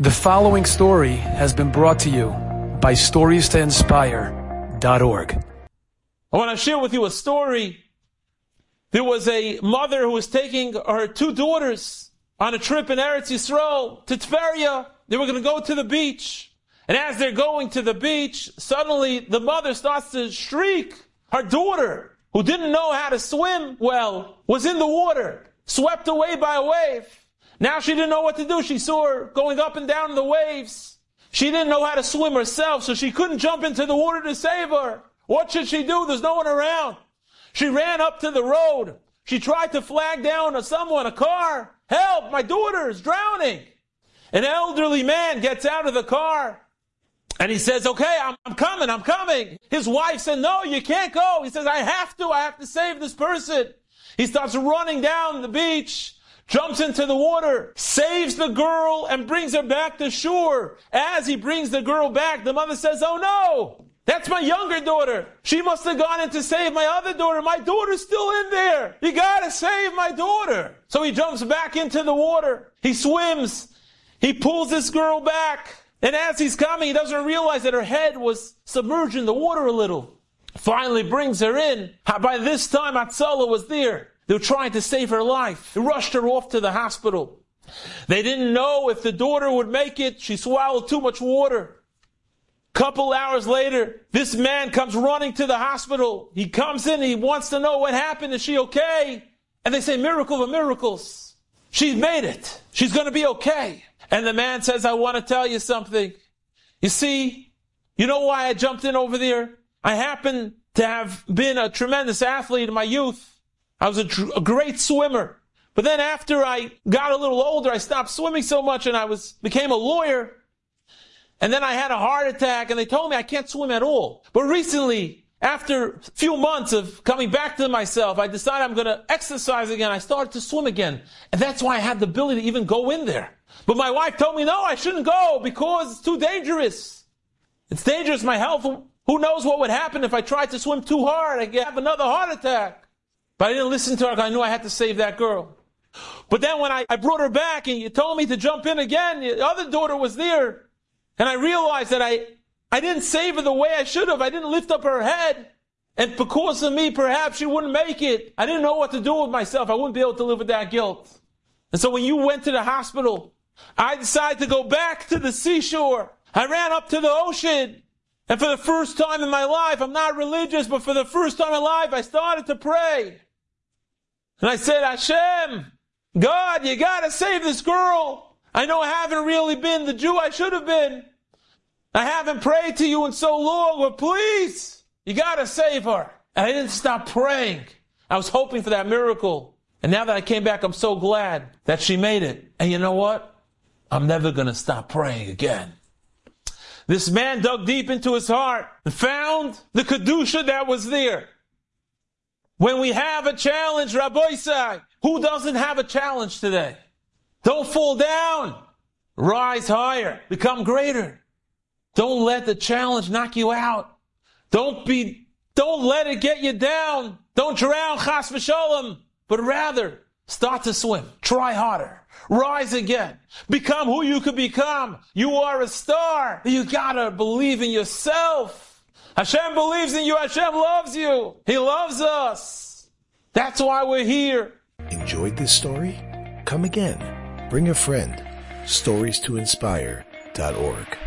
The following story has been brought to you by StoriesToInspire.org. I want to share with you a story. There was a mother who was taking her two daughters on a trip in Eretz Yisrael to Tveria. They were going to go to the beach. And as they're going to the beach, suddenly the mother starts to shriek. Her daughter, who didn't know how to swim well, was in the water, swept away by a wave. Now she didn't know what to do. She saw her going up and down in the waves. She didn't know how to swim herself, so she couldn't jump into the water to save her. What should she do? There's no one around. She ran up to the road. She tried to flag down a someone, a car. Help, my daughter is drowning. An elderly man gets out of the car and he says, okay, I'm, I'm coming, I'm coming. His wife said, no, you can't go. He says, I have to, I have to save this person. He starts running down the beach jumps into the water, saves the girl, and brings her back to shore. As he brings the girl back, the mother says, Oh no! That's my younger daughter. She must have gone in to save my other daughter. My daughter's still in there. You gotta save my daughter. So he jumps back into the water. He swims. He pulls this girl back. And as he's coming, he doesn't realize that her head was submerged in the water a little. Finally brings her in. By this time, Hatzalah was there. They were trying to save her life. They rushed her off to the hospital. They didn't know if the daughter would make it. She swallowed too much water. Couple hours later, this man comes running to the hospital. He comes in, he wants to know what happened. Is she okay? And they say, miracle of miracles. She's made it. She's going to be okay. And the man says, I want to tell you something. You see, you know why I jumped in over there? I happen to have been a tremendous athlete in my youth. I was a, tr- a great swimmer. But then after I got a little older, I stopped swimming so much and I was, became a lawyer. And then I had a heart attack and they told me I can't swim at all. But recently, after a few months of coming back to myself, I decided I'm going to exercise again. I started to swim again. And that's why I had the ability to even go in there. But my wife told me, no, I shouldn't go because it's too dangerous. It's dangerous. My health, who knows what would happen if I tried to swim too hard? I'd have another heart attack. But I didn't listen to her I knew I had to save that girl. But then when I, I brought her back and you told me to jump in again, the other daughter was there. And I realized that I, I didn't save her the way I should have. I didn't lift up her head. And because of me, perhaps she wouldn't make it. I didn't know what to do with myself. I wouldn't be able to live with that guilt. And so when you went to the hospital, I decided to go back to the seashore. I ran up to the ocean. And for the first time in my life, I'm not religious, but for the first time in my life, I started to pray. And I said, Hashem, God, you gotta save this girl. I know I haven't really been the Jew I should have been. I haven't prayed to you in so long, but please, you gotta save her. And I didn't stop praying. I was hoping for that miracle. And now that I came back, I'm so glad that she made it. And you know what? I'm never gonna stop praying again. This man dug deep into his heart and found the Kedusha that was there. When we have a challenge, Rabbi who doesn't have a challenge today? Don't fall down. Rise higher. Become greater. Don't let the challenge knock you out. Don't be, don't let it get you down. Don't drown, chas v'sholem, but rather start to swim. Try harder. Rise again. Become who you could become. You are a star. You gotta believe in yourself. Hashem believes in you. Hashem loves you. He loves us. That's why we're here. Enjoyed this story? Come again. Bring a friend. Stories to inspire.org.